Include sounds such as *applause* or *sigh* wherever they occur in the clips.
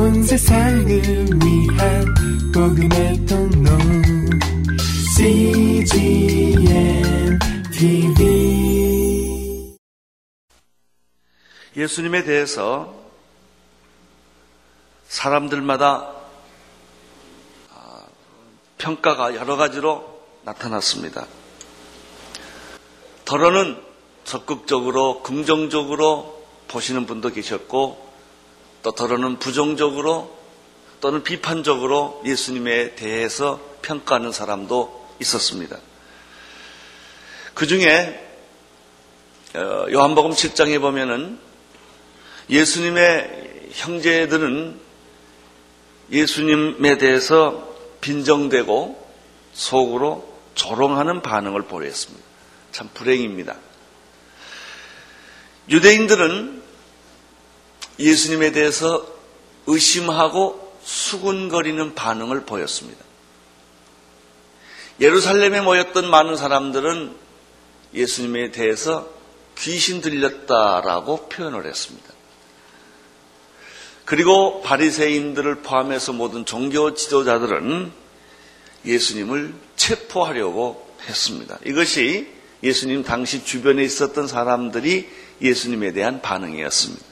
온 세상을 위한 복음의 통로 CGM TV 예수님에 대해서 사람들마다 아, 평가가 여러 가지로 나타났습니다. 더러는 적극적으로 긍정적으로 보시는 분도 계셨고 또 더러는 부정적으로 또는 비판적으로 예수님에 대해서 평가하는 사람도 있었습니다. 그 중에 어, 요한복음 7장에 보면은 예수님의 형제들은 예수님에 대해서 빈정되고 속으로 조롱하는 반응을 보였습니다. 참 불행입니다. 유대인들은 예수님에 대해서 의심하고 수군거리는 반응을 보였습니다. 예루살렘에 모였던 많은 사람들은 예수님에 대해서 귀신 들렸다라고 표현을 했습니다. 그리고 바리새인들을 포함해서 모든 종교 지도자들은 예수님을 체포하려고 했습니다. 이것이 예수님 당시 주변에 있었던 사람들이 예수님에 대한 반응이었습니다.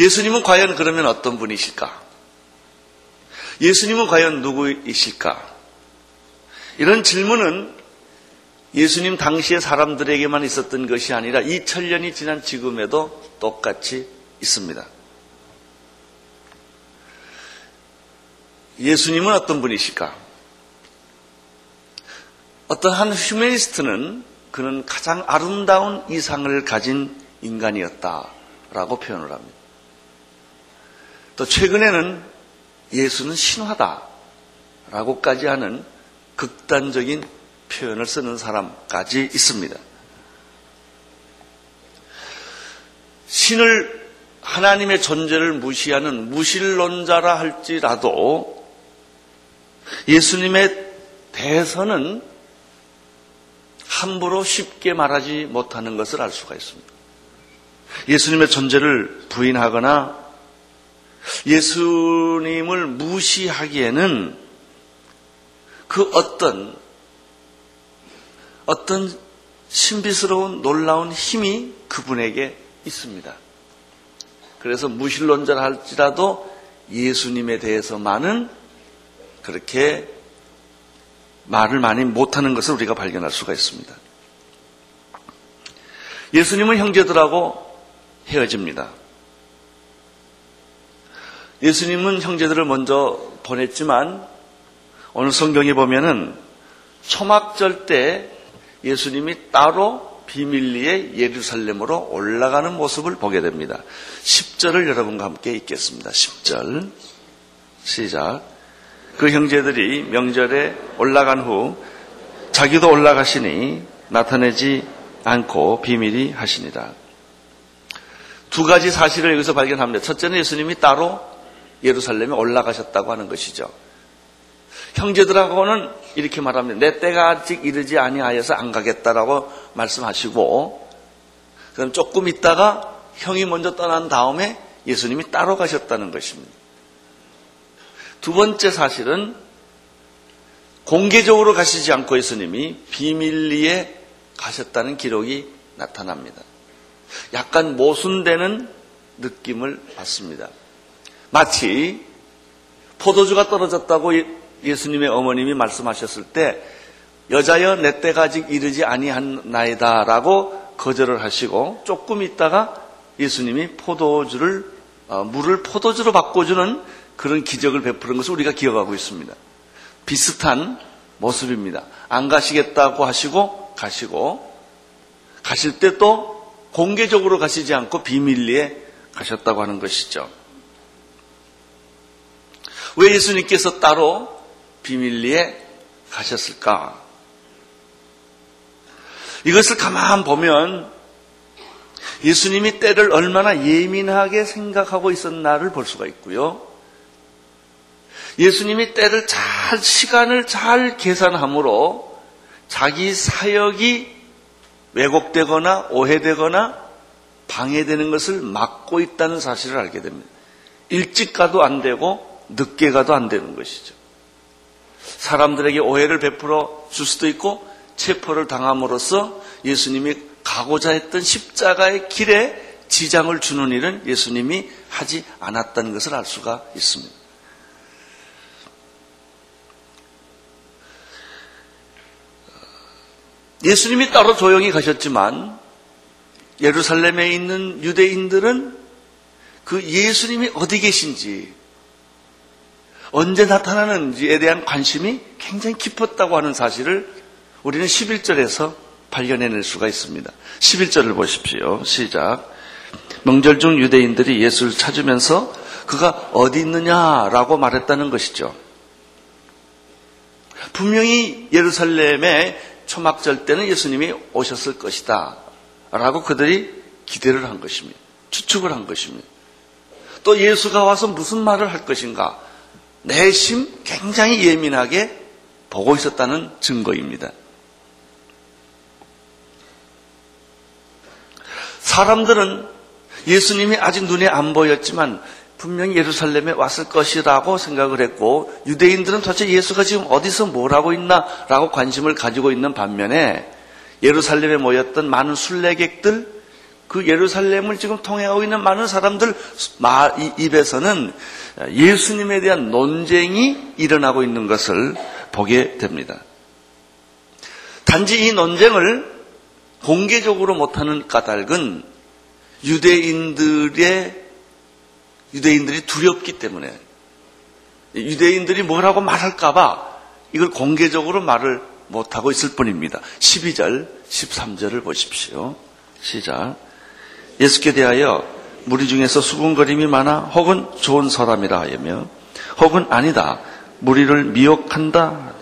예수님은 과연 그러면 어떤 분이실까? 예수님은 과연 누구이실까? 이런 질문은 예수님 당시의 사람들에게만 있었던 것이 아니라 2000년이 지난 지금에도 똑같이 있습니다. 예수님은 어떤 분이실까? 어떤 한 휴메니스트는 그는 가장 아름다운 이상을 가진 인간이었다라고 표현을 합니다. 또 최근에는 예수는 신화다라고까지 하는 극단적인 표현을 쓰는 사람까지 있습니다. 신을 하나님의 존재를 무시하는 무신론자라 할지라도 예수님에 대해서는 함부로 쉽게 말하지 못하는 것을 알 수가 있습니다. 예수님의 존재를 부인하거나 예수님을 무시하기에는 그 어떤 어떤 신비스러운 놀라운 힘이 그분에게 있습니다. 그래서 무신론자라 할지라도 예수님에 대해서만은 그렇게 말을 많이 못하는 것을 우리가 발견할 수가 있습니다. 예수님은 형제들하고 헤어집니다. 예수님은 형제들을 먼저 보냈지만 오늘 성경에 보면은 초막절 때 예수님이 따로 비밀리에 예루살렘으로 올라가는 모습을 보게 됩니다. 10절을 여러분과 함께 읽겠습니다. 10절 시작 그 형제들이 명절에 올라간 후 자기도 올라가시니 나타내지 않고 비밀이 하시니라. 두 가지 사실을 여기서 발견합니다. 첫째는 예수님이 따로 예루살렘에 올라가셨다고 하는 것이죠. 형제들하고는 이렇게 말합니다. 내 때가 아직 이르지 아니하여서 안 가겠다라고 말씀하시고 그럼 조금 있다가 형이 먼저 떠난 다음에 예수님이 따로 가셨다는 것입니다. 두 번째 사실은 공개적으로 가시지 않고 예수님이 비밀리에 가셨다는 기록이 나타납니다. 약간 모순되는 느낌을 받습니다. 마치 포도주가 떨어졌다고 예, 예수님의 어머님이 말씀하셨을 때 여자여 내 때가 아직 이르지 아니한 나이다라고 거절을 하시고 조금 있다가 예수님이 포도주를 어, 물을 포도주로 바꿔주는 그런 기적을 베푸는 것을 우리가 기억하고 있습니다. 비슷한 모습입니다. 안 가시겠다고 하시고 가시고 가실 때 또 공개적으로 가시지 않고 비밀리에 가셨다고 하는 것이죠. 왜 예수님께서 따로 비밀리에 가셨을까? 이것을 가만 보면 예수님이 때를 얼마나 예민하게 생각하고 있었나를 볼 수가 있고요. 예수님이 때를 잘, 시간을 잘 계산함으로 자기 사역이 왜곡되거나 오해되거나 방해되는 것을 막고 있다는 사실을 알게 됩니다. 일찍 가도 안 되고 늦게 가도 안 되는 것이죠. 사람들에게 오해를 베풀어 줄 수도 있고 체포를 당함으로써 예수님이 가고자 했던 십자가의 길에 지장을 주는 일은 예수님이 하지 않았다는 것을 알 수가 있습니다. 예수님이 따로 조용히 가셨지만 예루살렘에 있는 유대인들은 그 예수님이 어디 계신지 언제 나타나는지에 대한 관심이 굉장히 깊었다고 하는 사실을 우리는 11절에서 발견해낼 수가 있습니다. 11절을 보십시오. 시작. 명절 중 유대인들이 예수를 찾으면서 그가 어디 있느냐라고 말했다는 것이죠. 분명히 예루살렘에 초막절 때는 예수님이 오셨을 것이다. 라고 그들이 기대를 한 것입니다. 추측을 한 것입니다. 또 예수가 와서 무슨 말을 할 것인가? 내심 굉장히 예민하게 보고 있었다는 증거입니다. 사람들은 예수님이 아직 눈에 안 보였지만 분명히 예루살렘에 왔을 것이라고 생각을 했고 유대인들은 도대체 예수가 지금 어디서 뭘 하고 있나라고 관심을 가지고 있는 반면에 예루살렘에 모였던 많은 순례객들 그 예루살렘을 지금 통해오고 있는 많은 사람들 입에서는 예수님에 대한 논쟁이 일어나고 있는 것을 보게 됩니다. 단지 이 논쟁을 공개적으로 못하는 까닭은 유대인들의 유대인들이 두렵기 때문에 유대인들이 뭐라고 말할까봐 이걸 공개적으로 말을 못하고 있을 뿐입니다. 12절, 13절을 보십시오. 시작. 예수께 대하여 무리 중에서 수군거림이 많아 혹은 좋은 사람이라 하며 혹은 아니다. 무리를 미혹한다.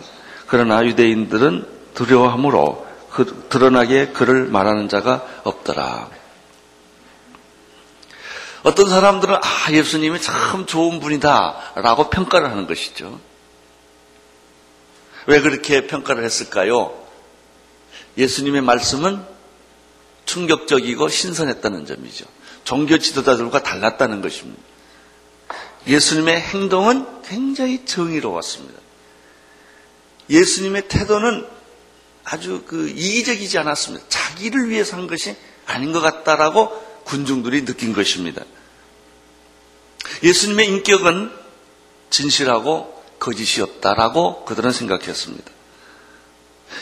그러나 유대인들은 두려워하므로 그, 드러나게 그를 말하는 자가 없더라. 어떤 사람들은 아 예수님이 참 좋은 분이다라고 평가를 하는 것이죠. 왜 그렇게 평가를 했을까요? 예수님의 말씀은 충격적이고 신선했다는 점이죠. 종교 지도자들과 달랐다는 것입니다. 예수님의 행동은 굉장히 정의로웠습니다. 예수님의 태도는 아주 그 이기적이지 않았습니다. 자기를 위해서 한 것이 아닌 것 같다라고 군중들이 느낀 것입니다. 예수님의 인격은 진실하고 거짓이 없다라고 그들은 생각했습니다.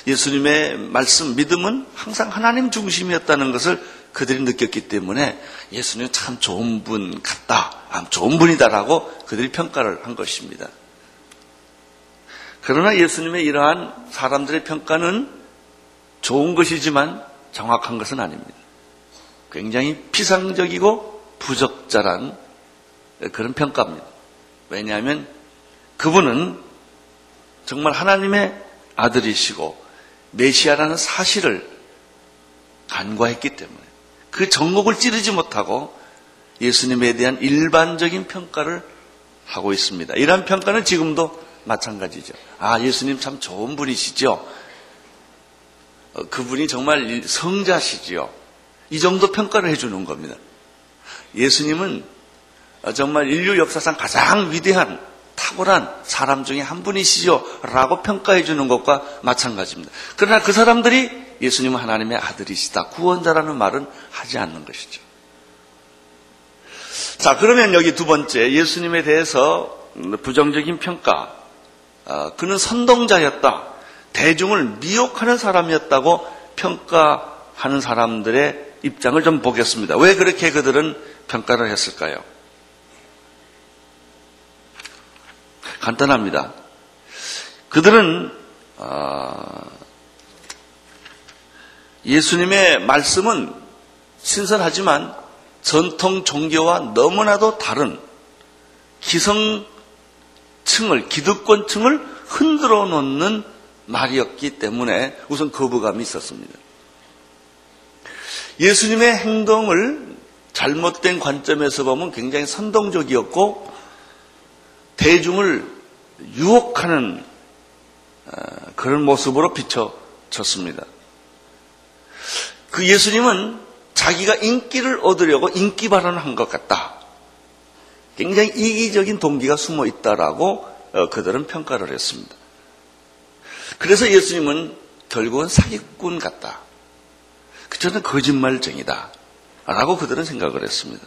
예수님의 말씀, 믿음은 항상 하나님 중심이었다는 것을 그들이 느꼈기 때문에 예수님 참 좋은 분 같다, 아, 좋은 분이다라고 그들이 평가를 한 것입니다. 그러나 예수님의 이러한 사람들의 평가는 좋은 것이지만 정확한 것은 아닙니다. 굉장히 피상적이고 부적절한 그런 평가입니다. 왜냐하면 그분은 정말 하나님의 아들이시고 메시아라는 사실을 간과했기 때문에 그 정곡을 찌르지 못하고 예수님에 대한 일반적인 평가를 하고 있습니다. 이러한 평가는 지금도 마찬가지죠. 아, 예수님 참 좋은 분이시죠? 어, 그분이 정말 성자시지요. 이 정도 평가를 해주는 겁니다. 예수님은 정말 인류 역사상 가장 위대한 탁월한 사람 중에 한 분이시죠. 라고 평가해 주는 것과 마찬가지입니다. 그러나 그 사람들이 예수님은 하나님의 아들이시다. 구원자라는 말은 하지 않는 것이죠. 자, 그러면 여기 두 번째, 예수님에 대해서 부정적인 평가. 어, 그는 선동자였다. 대중을 미혹하는 사람이었다고 평가하는 사람들의 입장을 좀 보겠습니다. 왜 그렇게 그들은 평가를 했을까요? 간단합니다. 그들은 어, 예수님의 말씀은 신선하지만 전통 종교와 너무나도 다른 기성층을 기득권층을 흔들어 놓는 말이었기 때문에 우선 거부감이 있었습니다. 예수님의 행동을 잘못된 관점에서 보면 굉장히 선동적이었고 대중을 유혹하는 어, 그런 모습으로 비춰졌습니다. 그 예수님은 자기가 인기를 얻으려고 인기 발언을 한것 같다. 굉장히 이기적인 동기가 숨어 있다라고 어, 그들은 평가를 했습니다. 그래서 예수님은 결국은 사기꾼 같다. 저는 거짓말쟁이다. 라고 그들은 생각을 했습니다.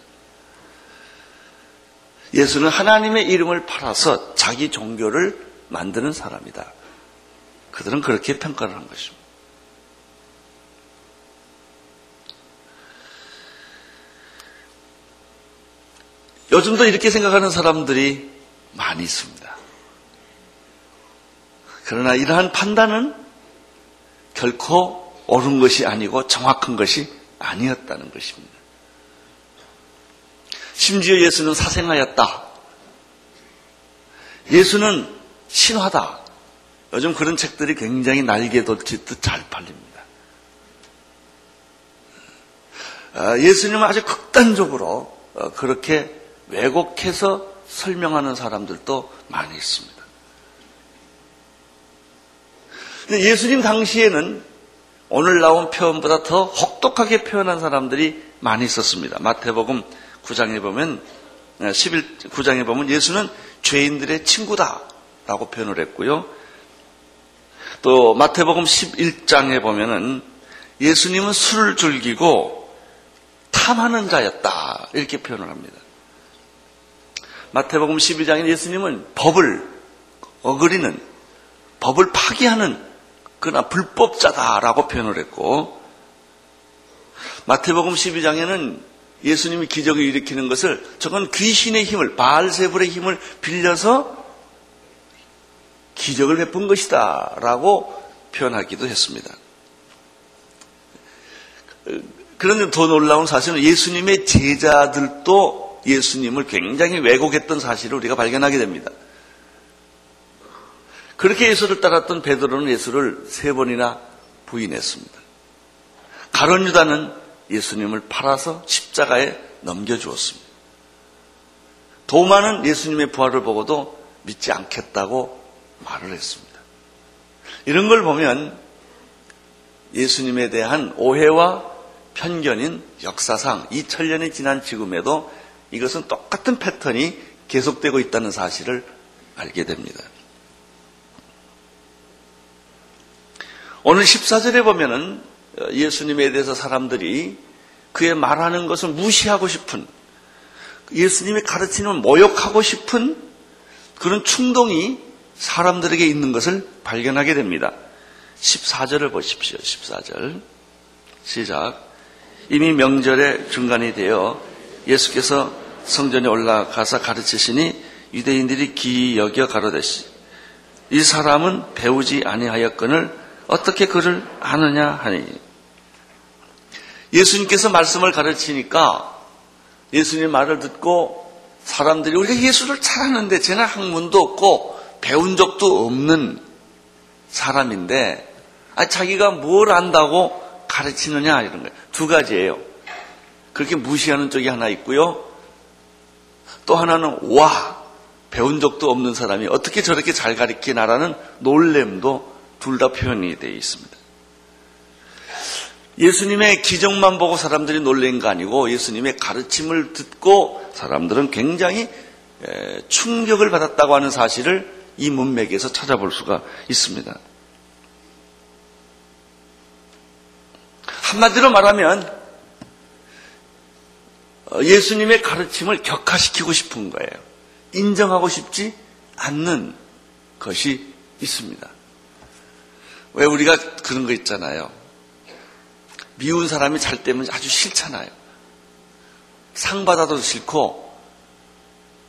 예수는 하나님의 이름을 팔아서 자기 종교를 만드는 사람이다. 그들은 그렇게 평가를 한 것입니다. 요즘도 이렇게 생각하는 사람들이 많이 있습니다. 그러나 이러한 판단은 결코 옳은 것이 아니고 정확한 것이 아니었다는 것입니다. 심지어 예수는 사생하였다. 예수는 신화다. 요즘 그런 책들이 굉장히 날개 돋짓듯 잘 팔립니다. 아, 예수님은 아주 극단적으로 어, 그렇게 왜곡해서 설명하는 사람들도 많이 있습니다. 예수님 당시에는 오늘 나온 표현보다 더 혹독하게 표현한 사람들이 많이 있었습니다. 마태복음 9장에 보면 11 9장에 보면 예수는 죄인들의 친구다라고 표현을 했고요. 또 마태복음 11장에 보면은 예수님은 술을 즐기고 탐하는 자였다 이렇게 표현을 합니다. 마태복음 12장에 예수님은 법을 어그리는 법을 파기하는 그러나 불법자다라고 표현을 했고 마태복음 12장에는 예수님이 기적을 일으키는 것을 저건 귀신의 힘을 바알세불의 힘을 빌려서 기적을 베푼 것이다라고 표현하기도 했습니다. 그런데 더 놀라운 사실은 예수님의 제자들도 예수님을 굉장히 왜곡했던 사실을 우리가 발견하게 됩니다. 그렇게 예수를 따랐던 베드로는 예수를 세 번이나 부인했습니다. 가론 유다는 예수님을 팔아서 십자가에 넘겨주었습니다. 도마는 예수님의 부활을 보고도 믿지 않겠다고 말을 했습니다. 이런 걸 보면 예수님에 대한 오해와 편견인 역사상 2000년이 지난 지금에도 이것은 똑같은 패턴이 계속되고 있다는 사실을 알게 됩니다. 오늘 14절에 보면은 예수님에 대해서 사람들이 그의 말하는 것을 무시하고 싶은 예수님의 가르치는 모욕하고 싶은 그런 충동이 사람들에게 있는 것을 발견하게 됩니다. 14절을 보십시오. 14절. 시작. 이미 명절의 중간이 되어 예수께서 성전에 올라가서 가르치시니 유대인들이 기이 여겨 가로되시. 이 사람은 배우지 아니하였거늘 어떻게 그를 아느냐 하니 예수님께서 말씀을 가르치니까 예수님 말을 듣고 사람들이 우리가 예수를 잘 아는데 쟤는 학문도 없고 배운 적도 없는 사람인데 아, 자기가 뭘 안다고 가르치느냐 이런 거예요. 두 가지예요. 그렇게 무시하는 쪽이 하나 있고요. 또 하나는 와 배운 적도 없는 사람이 어떻게 저렇게 잘 가르치나라는 놀램도 둘 다 표현이 되어 있습니다. 예수님의 기적만 보고 사람들이 놀란 거 아니고 예수님의 가르침을 듣고 사람들은 굉장히 충격을 받았다고 하는 사실을 이 문맥에서 찾아볼 수가 있습니다. 한마디로 말하면 어, 예수님의 가르침을 격화시키고 싶은 거예요. 인정하고 싶지 않는 것이 있습니다. 왜 우리가 그런 거 있잖아요. 미운 사람이 잘 되면 아주 싫잖아요. 상 받아도 싫고,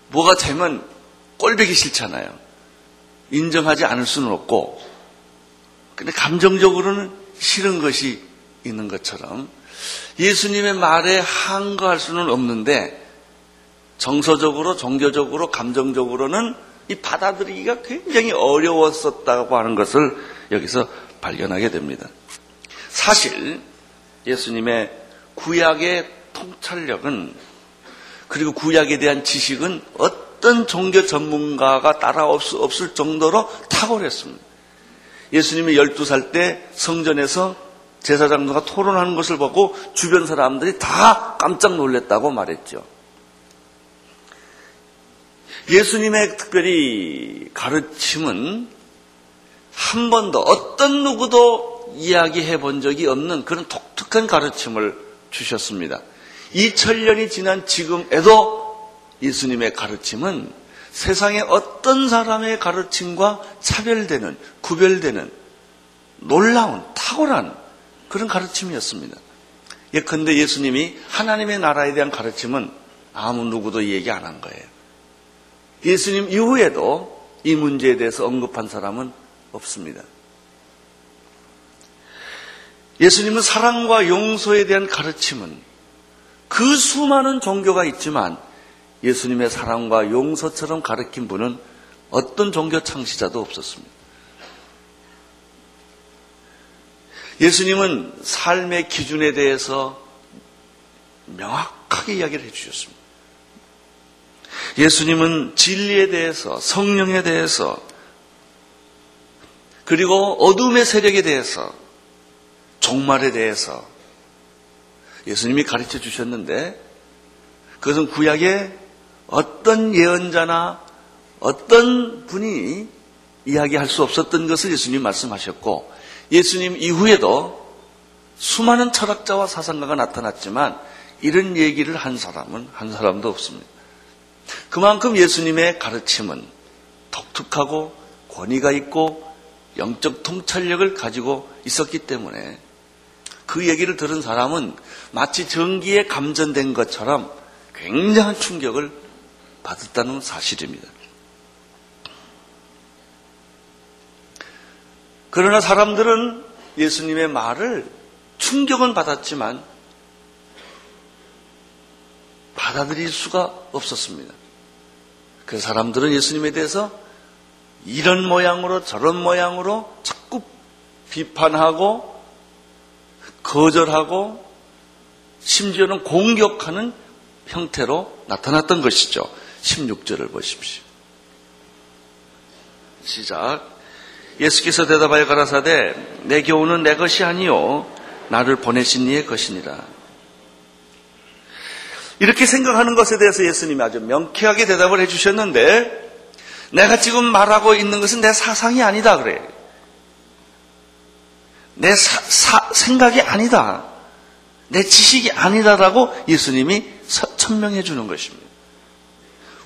뭐가 되면 꼴배기 싫잖아요. 인정하지 않을 수는 없고, 근데 감정적으로는 싫은 것이 있는 것처럼 예수님의 말에 한거할 수는 없는데 정서적으로, 종교적으로, 감정적으로는 이 받아들이기가 굉장히 어려웠었다고 하는 것을 여기서 발견하게 됩니다. 사실 예수님의 구약의 통찰력은 그리고 구약에 대한 지식은 어떤 종교 전문가가 따라올 수 없을 정도로 탁월했습니다. 예수님이 12살 때 성전에서 제사장과 토론하는 것을 보고 주변 사람들이 다 깜짝 놀랐다고 말했죠. 예수님의 특별히 가르침은 한 번도 어떤 누구도 이야기해 본 적이 없는 그런 독특한 가르침을 주셨습니다. 2000년이 지난 지금에도 예수님의 가르침은 세상의 어떤 사람의 가르침과 차별되는, 구별되는 놀라운, 탁월한 그런 가르침이었습니다. 예컨대 예수님이 하나님의 나라에 대한 가르침은 아무 누구도 얘기 안 한 거예요. 예수님 이후에도 이 문제에 대해서 언급한 사람은 없습니다. 예수님은 사랑과 용서에 대한 가르침은 그 수많은 종교가 있지만 예수님의 사랑과 용서처럼 가르친 분은 어떤 종교 창시자도 없었습니다. 예수님은 삶의 기준에 대해서 명확하게 이야기를 해주셨습니다. 예수님은 진리에 대해서, 성령에 대해서, 그리고 어둠의 세력에 대해서, 종말에 대해서 예수님이 가르쳐 주셨는데, 그것은 구약의 어떤 예언자나 어떤 분이 이야기할 수 없었던 것을 예수님 말씀하셨고, 예수님 이후에도 수많은 철학자와 사상가가 나타났지만 이런 얘기를 한 사람은 한 사람도 없습니다. 그만큼 예수님의 가르침은 독특하고 권위가 있고 영적 통찰력을 가지고 있었기 때문에 그 얘기를 들은 사람은 마치 전기에 감전된 것처럼 굉장한 충격을 받았다는 사실입니다. 그러나 사람들은 예수님의 말을 충격은 받았지만 받아들일 수가 없었습니다. 그 사람들은 예수님에 대해서 이런 모양으로 저런 모양으로 자꾸 비판하고 거절하고 심지어는 공격하는 형태로 나타났던 것이죠. 16절을 보십시오. 시작. 예수께서 대답하여 가라사대 내 교훈은 내 것이 아니요 나를 보내신 이의 것이니라. 이렇게 생각하는 것에 대해서 예수님이 아주 명쾌하게 대답을 해주셨는데 내가 지금 말하고 있는 것은 내 사상이 아니다 그래. 내 사, 사, 생각이 아니다. 내 지식이 아니다라고 예수님이 천명해 주는 것입니다.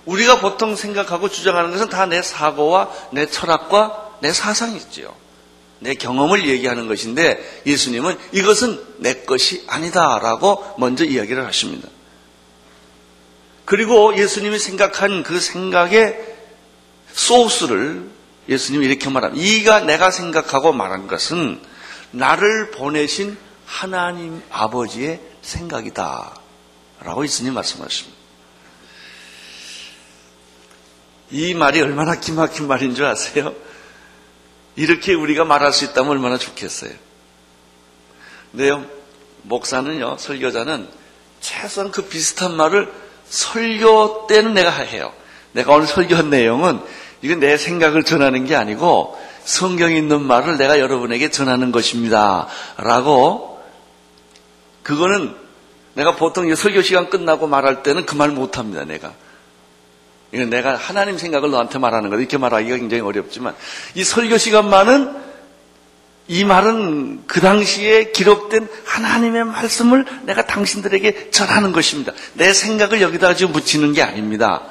우리가 보통 생각하고 주장하는 것은 다 내 사고와 내 철학과 내 사상이지요. 내 경험을 얘기하는 것인데 예수님은 이것은 내 것이 아니다라고 먼저 이야기를 하십니다. 그리고 예수님이 생각한 그 생각의 소스를 예수님이 이렇게 말합니다. 이가 내가 생각하고 말한 것은 나를 보내신 하나님 아버지의 생각이다. 라고 예수님 말씀하십니다. 이 말이 얼마나 기막힌 말인 줄 아세요? 이렇게 우리가 말할 수 있다면 얼마나 좋겠어요. 근데요, 목사는요, 설교자는 최소한 그 비슷한 말을 설교 때는 내가 해요. 내가 오늘 설교한 내용은 이건 내 생각을 전하는 게 아니고 성경에 있는 말을 내가 여러분에게 전하는 것입니다. 라고 그거는 내가 보통 설교 시간 끝나고 말할 때는 그 말 못합니다. 내가. 이건 내가 하나님 생각을 너한테 말하는 거다. 이렇게 말하기가 굉장히 어렵지만 이 설교 시간만은 이 말은 그 당시에 기록된 하나님의 말씀을 내가 당신들에게 전하는 것입니다. 내 생각을 여기다가 지금 붙이는 게 아닙니다.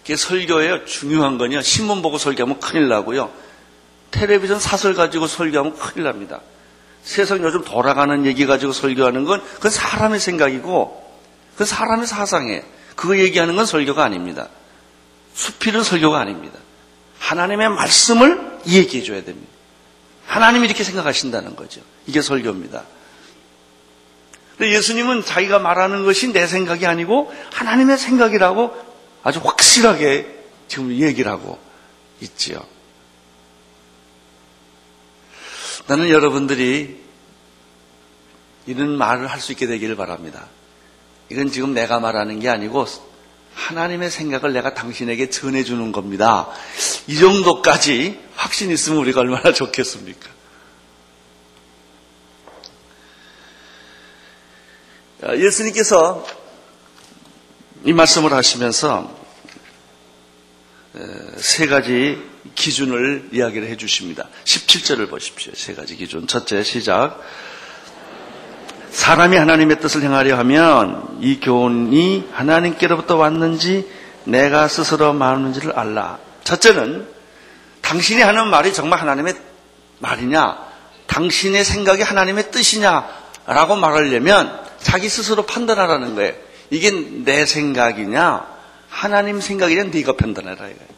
그게 설교예요. 중요한 건요. 신문 보고 설교하면 큰일 나고요. 텔레비전 사설 가지고 설교하면 큰일 납니다. 세상 요즘 돌아가는 얘기 가지고 설교하는 건 그건 사람의 생각이고 그건 사람의 사상에 그거 얘기하는 건 설교가 아닙니다. 수필은 설교가 아닙니다. 하나님의 말씀을 얘기해 줘야 됩니다. 하나님이 이렇게 생각하신다는 거죠. 이게 설교입니다. 예수님은 자기가 말하는 것이 내 생각이 아니고 하나님의 생각이라고 아주 확실하게 지금 얘기를 하고 있지요. 나는 여러분들이 이런 말을 할 수 있게 되기를 바랍니다. 이건 지금 내가 말하는 게 아니고 하나님의 생각을 내가 당신에게 전해주는 겁니다. 이 정도까지 확신 있으면 우리가 얼마나 좋겠습니까? 어, 예수님께서 이 말씀을 하시면서 세 가지 기준을 이야기를 해 주십니다. 17절을 보십시오. 세 가지 기준. 첫째, 시작. 사람이 하나님의 뜻을 행하려 하면 이 교훈이 하나님께로부터 왔는지 내가 스스로 말하는지를 알라. 첫째는 당신이 하는 말이 정말 하나님의 말이냐, 당신의 생각이 하나님의 뜻이냐라고 말하려면 자기 스스로 판단하라는 거예요. 이게 내 생각이냐, 하나님 생각이냐, 네가 판단해라 이거예요.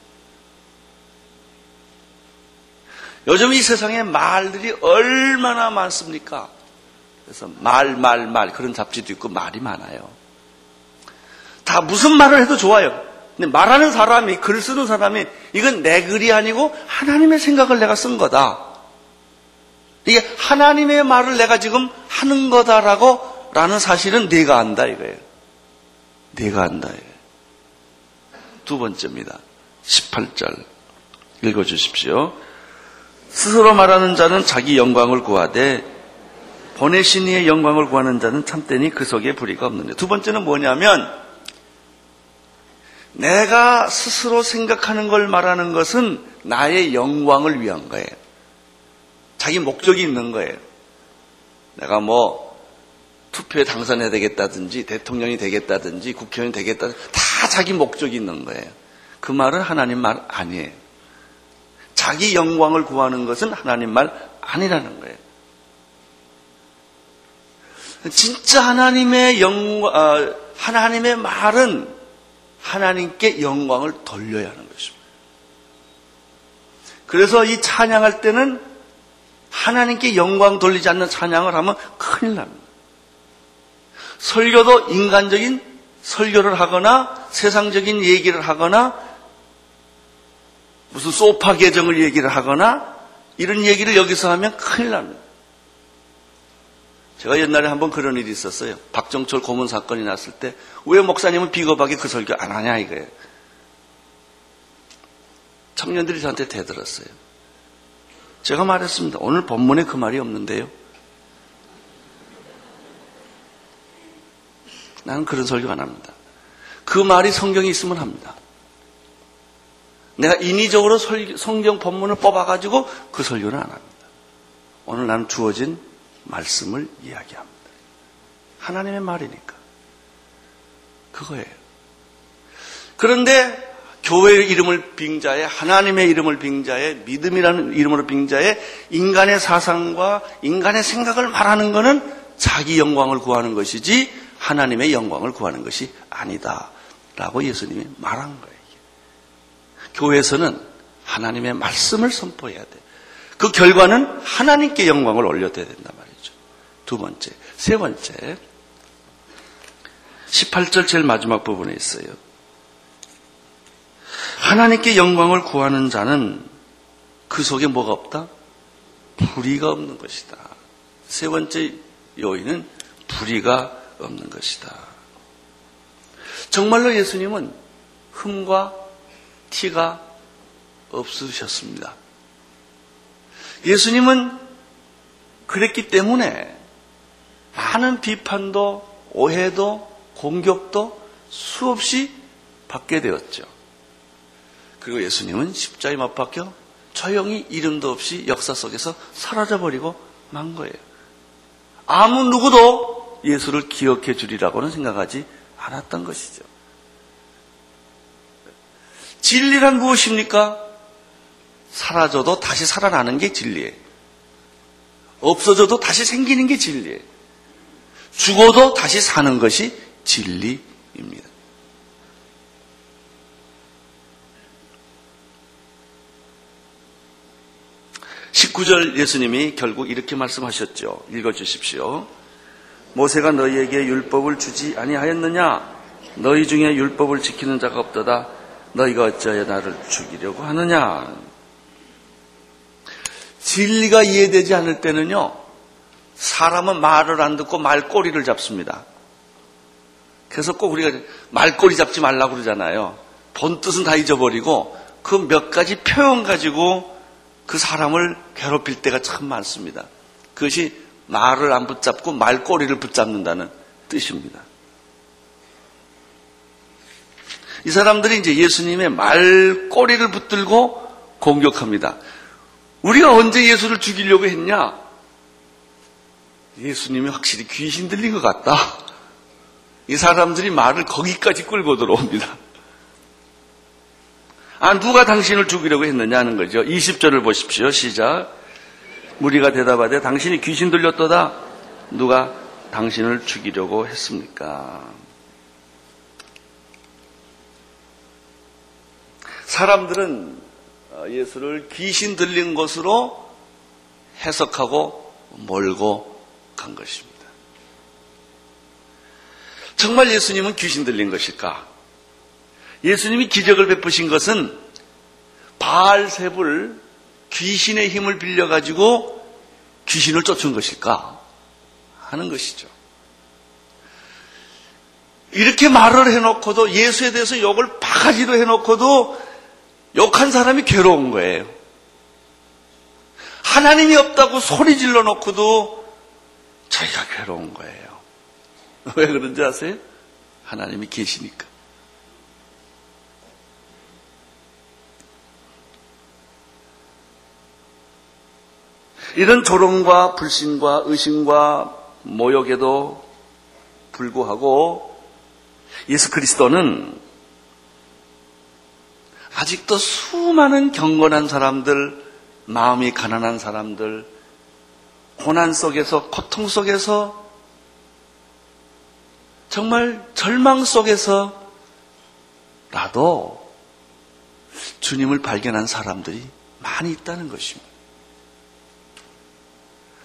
요즘 이 세상에 말들이 얼마나 많습니까? 그래서 말, 말, 말 그런 잡지도 있고 말이 많아요. 다 무슨 말을 해도 좋아요. 근데 말하는 사람이 글 쓰는 사람이 이건 내 글이 아니고 하나님의 생각을 내가 쓴 거다. 이게 하나님의 말을 내가 지금 하는 거다라고 라는 사실은 네가 안다 이거예요. 네가 안다 이거예요. 두 번째입니다. 18절 읽어 주십시오. 스스로 말하는 자는 자기 영광을 구하되 보내신 이의 영광을 구하는 자는 참되니 그 속에 불의가 없는데 두 번째는 뭐냐면 내가 스스로 생각하는 걸 말하는 것은 나의 영광을 위한 거예요. 자기 목적이 있는 거예요. 내가 뭐 투표에 당선해야 되겠다든지 대통령이 되겠다든지 국회의원이 되겠다든지 다 자기 목적이 있는 거예요. 그 말은 하나님 말 아니에요. 자기 영광을 구하는 것은 하나님 말 아니라는 거예요. 진짜 하나님의 영광, 어, 하나님의 말은 하나님께 영광을 돌려야 하는 것입니다. 그래서 이 찬양할 때는 하나님께 영광 돌리지 않는 찬양을 하면 큰일 납니다. 설교도 인간적인 설교를 하거나 세상적인 얘기를 하거나 무슨 소파 계정을 얘기를 하거나 이런 얘기를 여기서 하면 큰일 납니다. 제가 옛날에 한번 그런 일이 있었어요. 박정철 고문 사건이 났을 때 왜 목사님은 비겁하게 그 설교 안 하냐 이거예요. 청년들이 저한테 대들었어요. 제가 말했습니다. 오늘 본문에 그 말이 없는데요. 나는 그런 설교 안 합니다. 그 말이 성경에 있으면 합니다. 내가 인위적으로 성경 본문을 뽑아가지고 그 설교는 안 합니다. 오늘 나는 주어진 말씀을 이야기합니다. 하나님의 말이니까. 그거예요. 그런데 교회의 이름을 빙자해 하나님의 이름을 빙자해 믿음이라는 이름으로 빙자해 인간의 사상과 인간의 생각을 말하는 것은 자기 영광을 구하는 것이지 하나님의 영광을 구하는 것이 아니다. 라고 예수님이 말한 거예요. 교회에서는 하나님의 말씀을 선포해야 돼. 그 결과는 하나님께 영광을 올려야 된단 말이죠. 두 번째. 세 번째. 18절 제일 마지막 부분에 있어요. 하나님께 영광을 구하는 자는 그 속에 뭐가 없다? 불의가 없는 것이다. 세 번째 요인은 불의가 없는 것이다. 정말로 예수님은 흠과 티가 없으셨습니다. 예수님은 그랬기 때문에 많은 비판도 오해도 공격도 수없이 받게 되었죠. 그리고 예수님은 십자에 못 박혀 조용히 이름도 없이 역사 속에서 사라져버리고 만 거예요. 아무 누구도 예수를 기억해 주리라고는 생각하지 않았던 것이죠. 진리란 무엇입니까? 사라져도 다시 살아나는 게 진리예요. 없어져도 다시 생기는 게 진리예요. 죽어도 다시 사는 것이 진리입니다. (19절) 예수님이 결국 이렇게 말씀하셨죠. 읽어주십시오. 모세가 너희에게 율법을 주지 아니하였느냐? 너희 중에 율법을 지키는 자가 없도다. 너희가 어찌하여 나를 죽이려고 하느냐? 진리가 이해되지 않을 때는요, 사람은 말을 안 듣고 말꼬리를 잡습니다. 그래서 꼭 우리가 말꼬리 잡지 말라고 그러잖아요. 본 뜻은 다 잊어버리고 그 몇 가지 표현 가지고 그 사람을 괴롭힐 때가 참 많습니다. 그것이 말을 안 붙잡고 말꼬리를 붙잡는다는 뜻입니다. 이 사람들이 이제 예수님의 말 꼬리를 붙들고 공격합니다. 우리가 언제 예수를 죽이려고 했냐? 예수님이 확실히 귀신 들린 것 같다. 이 사람들이 말을 거기까지 끌고 들어옵니다. 아, 누가 당신을 죽이려고 했느냐 하는 거죠. 20절을 보십시오. 시작. 무리가 대답하되 당신이 귀신 들렸도다. 누가 당신을 죽이려고 했습니까? 사람들은 어, 예수를 귀신 들린 것으로 해석하고 몰고 간 것입니다. 정말 예수님은 귀신 들린 것일까? 예수님이 기적을 베푸신 것은 바알셉을 귀신의 힘을 빌려가지고 귀신을 쫓은 것일까? 하는 것이죠. 이렇게 말을 해놓고도 예수에 대해서 욕을 바가지로 해놓고도 욕한 사람이 괴로운 거예요. 하나님이 없다고 소리 질러 놓고도 자기가 괴로운 거예요. *laughs* 왜 그런지 아세요? 하나님이 계시니까. 이런 조롱과 불신과 의심과 모욕에도 불구하고 예수 그리스도는 아직도 수많은 경건한 사람들, 마음이 가난한 사람들, 고난 속에서, 고통 속에서, 정말 절망 속에서 나도 주님을 발견한 사람들이 많이 있다는 것입니다.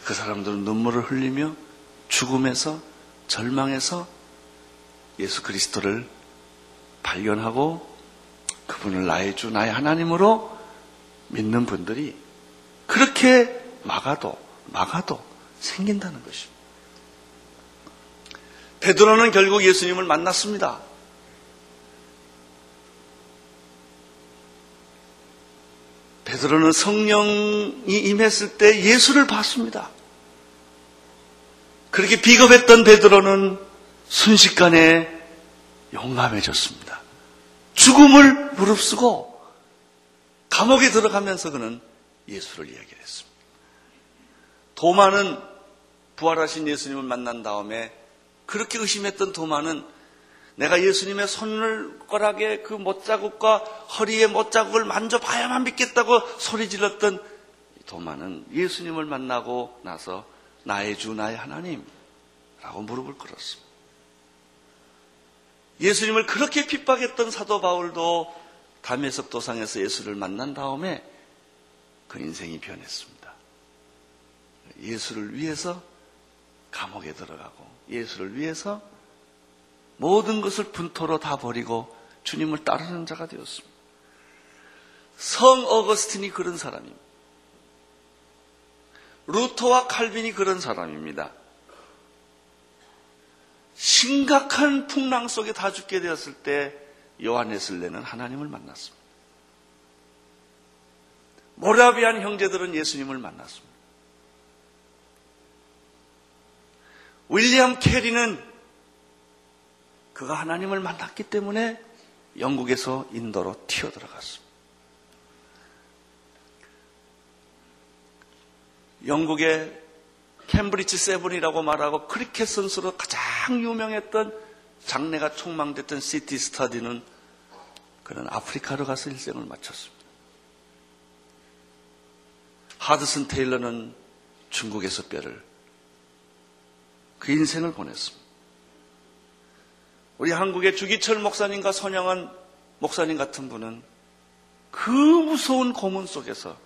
그 사람들은 눈물을 흘리며 죽음에서 절망에서 예수 그리스도를 발견하고 그분을 나의 주, 나의 하나님으로 믿는 분들이 그렇게 막아도, 막아도 생긴다는 것입니다. 베드로는 결국 예수님을 만났습니다. 베드로는 성령이 임했을 때 예수를 봤습니다. 그렇게 비겁했던 베드로는 순식간에 용감해졌습니다. 죽음을 무릅쓰고 감옥에 들어가면서 그는 예수를 이야기했습니다. 도마는 부활하신 예수님을 만난 다음에 그렇게 의심했던 도마는 내가 예수님의 손을 꼬락에 그 못자국과 허리에 못자국을 만져봐야만 믿겠다고 소리 질렀던 도마는 예수님을 만나고 나서 나의 주, 나의 하나님 라고 무릎을 꿇었습니다. 예수님을 그렇게 핍박했던 사도 바울도 담에석 도상에서 예수를 만난 다음에 그 인생이 변했습니다. 예수를 위해서 감옥에 들어가고 예수를 위해서 모든 것을 분토로 다 버리고 주님을 따르는 자가 되었습니다. 성 어거스틴이 그런 사람입니다. 루터와 칼빈이 그런 사람입니다. 심각한 풍랑 속에 다 죽게 되었을 때 요한네슬레는 하나님을 만났습니다. 모라비안 형제들은 예수님을 만났습니다. 윌리엄 캐리는 그가 하나님을 만났기 때문에 영국에서 인도로 튀어들어갔습니다. 영국의 Cambridge Seven이라고 말하고 크리켓 선수로 가장 유명했던 장래가 촉망됐던 C.T. 스터드는 그는 아프리카로 가서 일생을 마쳤습니다. 허드슨 테일러는 중국에서 뼈를 그 인생을 보냈습니다. 우리 한국의 주기철 목사님과 손영은 목사님 같은 분은 그 무서운 고문 속에서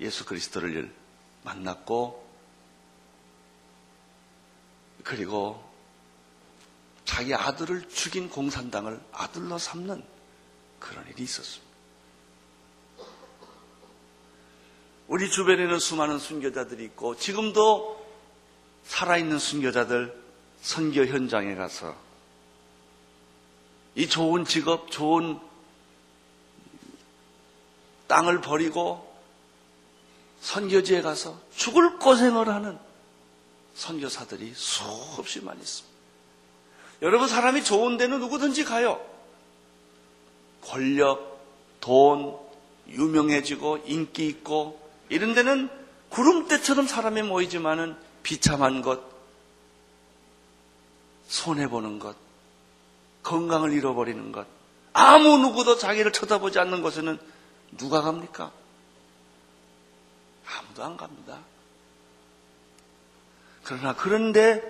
예수 그리스도를 만났고 그리고 자기 아들을 죽인 공산당을 아들로 삼는 그런 일이 있었습니다. 우리 주변에는 수많은 순교자들이 있고 지금도 살아있는 순교자들 선교 현장에 가서 이 좋은 직업, 좋은 땅을 버리고 선교지에 가서 죽을 고생을 하는 선교사들이 수없이 많이 있습니다. 여러분 사람이 좋은 데는 누구든지 가요. 권력, 돈, 유명해지고 인기 있고 이런 데는 구름대처럼 사람이 모이지만은 비참한 것, 손해 보는 것, 건강을 잃어버리는 것, 아무 누구도 자기를 쳐다보지 않는 곳에는 누가 갑니까? 아무도 안 갑니다. 그러나 그런데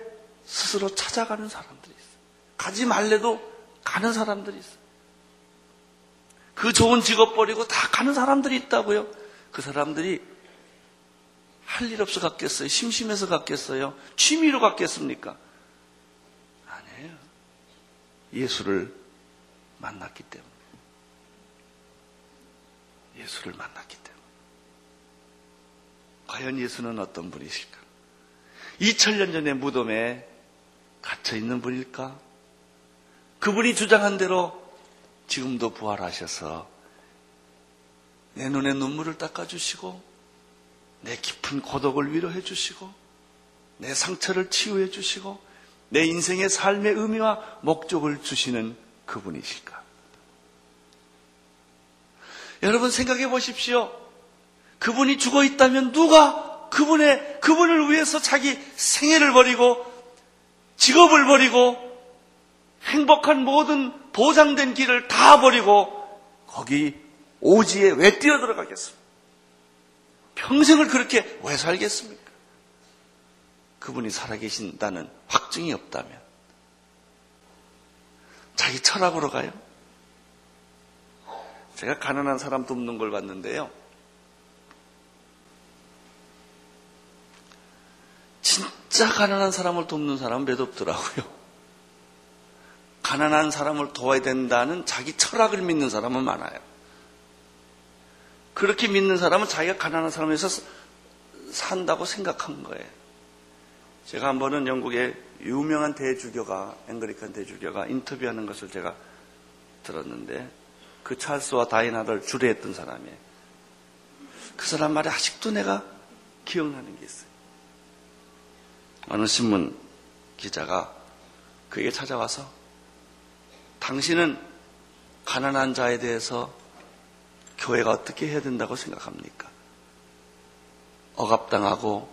스스로 찾아가는 사람들이 있어요. 가지 말래도 가는 사람들이 있어요. 그 좋은 직업 버리고 다 가는 사람들이 있다고요. 그 사람들이 할 일 없어 갔겠어요? 심심해서 갔겠어요? 취미로 갔겠습니까? 아니에요. 예수를 만났기 때문에. 예수를 만났기 때문에. 과연 예수는 어떤 분이실까? 2000년 전의 무덤에 갇혀 있는 분일까? 그분이 주장한 대로 지금도 부활하셔서 내 눈에 눈물을 닦아주시고 내 깊은 고독을 위로해 주시고 내 상처를 치유해 주시고 내 인생의 삶의 의미와 목적을 주시는 그분이실까? 여러분 생각해 보십시오. 그분이 죽어 있다면 누가 그분의 그분을 위해서 자기 생애를 버리고 직업을 버리고 행복한 모든 보장된 길을 다 버리고 거기 오지에 왜 뛰어들어가겠습니까? 평생을 그렇게 왜 살겠습니까? 그분이 살아계신다는 확증이 없다면 자기 철학으로 가요. 제가 가난한 사람 돕는 걸 봤는데요. 진짜 가난한 사람을 돕는 사람은 몇 없더라고요. 가난한 사람을 도와야 된다는 자기 철학을 믿는 사람은 많아요. 그렇게 믿는 사람은 자기가 가난한 사람에서 산다고 생각한 거예요. 제가 한 번은 영국의 유명한 대주교가, 앵그리칸 대주교가 인터뷰하는 것을 제가 들었는데 그 찰스와 다이나를 주례했던 사람이에요. 그 사람 말이 아직도 내가 기억나는 게 있어요. 어느 신문 기자가 그에게 찾아와서 당신은 가난한 자에 대해서 교회가 어떻게 해야 된다고 생각합니까? 억압당하고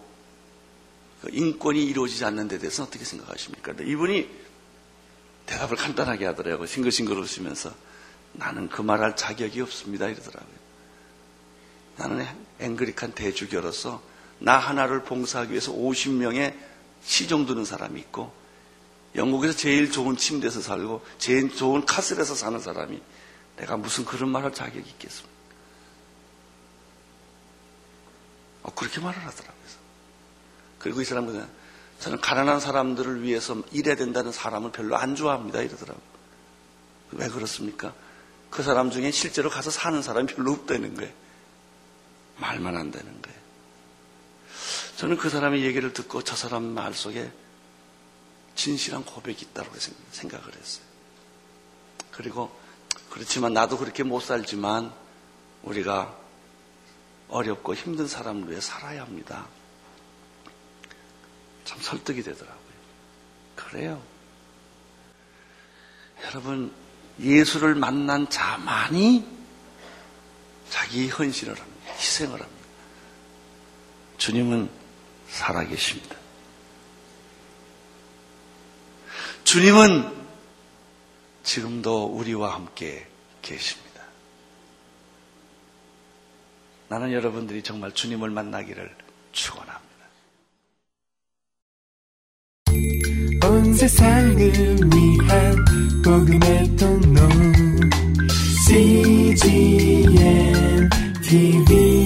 그 인권이 이루어지지 않는 데 대해서 어떻게 생각하십니까? 이분이 대답을 간단하게 하더라고요. 싱글싱글 웃으면서 나는 그 말할 자격이 없습니다. 이러더라고요. 나는 앵그리칸 대주교로서 나 하나를 봉사하기 위해서 50명의 시종 두는 사람이 있고 영국에서 제일 좋은 침대에서 살고 제일 좋은 카슬에서 사는 사람이 내가 무슨 그런 말 할 자격이 있겠습니까? 어, 그렇게 말을 하더라고요. 그리고 이 사람은 저는 가난한 사람들을 위해서 일해야 된다는 사람을 별로 안 좋아합니다. 이러더라고요. 왜 그렇습니까? 그 사람 중에 실제로 가서 사는 사람이 별로 없다는 거예요. 말만 한다는 거예요. 저는 그 사람의 얘기를 듣고 저 사람 말 속에 진실한 고백이 있다고 생각을 했어요. 그리고 그렇지만 나도 그렇게 못 살지만 우리가 어렵고 힘든 사람을 위해 살아야 합니다. 참 설득이 되더라고요. 그래요. 여러분, 예수를 만난 자만이 자기 헌신을 합니다. 희생을 합니다. 주님은 살아계십니다. 주님은 지금도 우리와 함께 계십니다. 나는 여러분들이 정말 주님을 만나기를 축원합니다. 온 세상을 위한 복음의 통로 CGM TV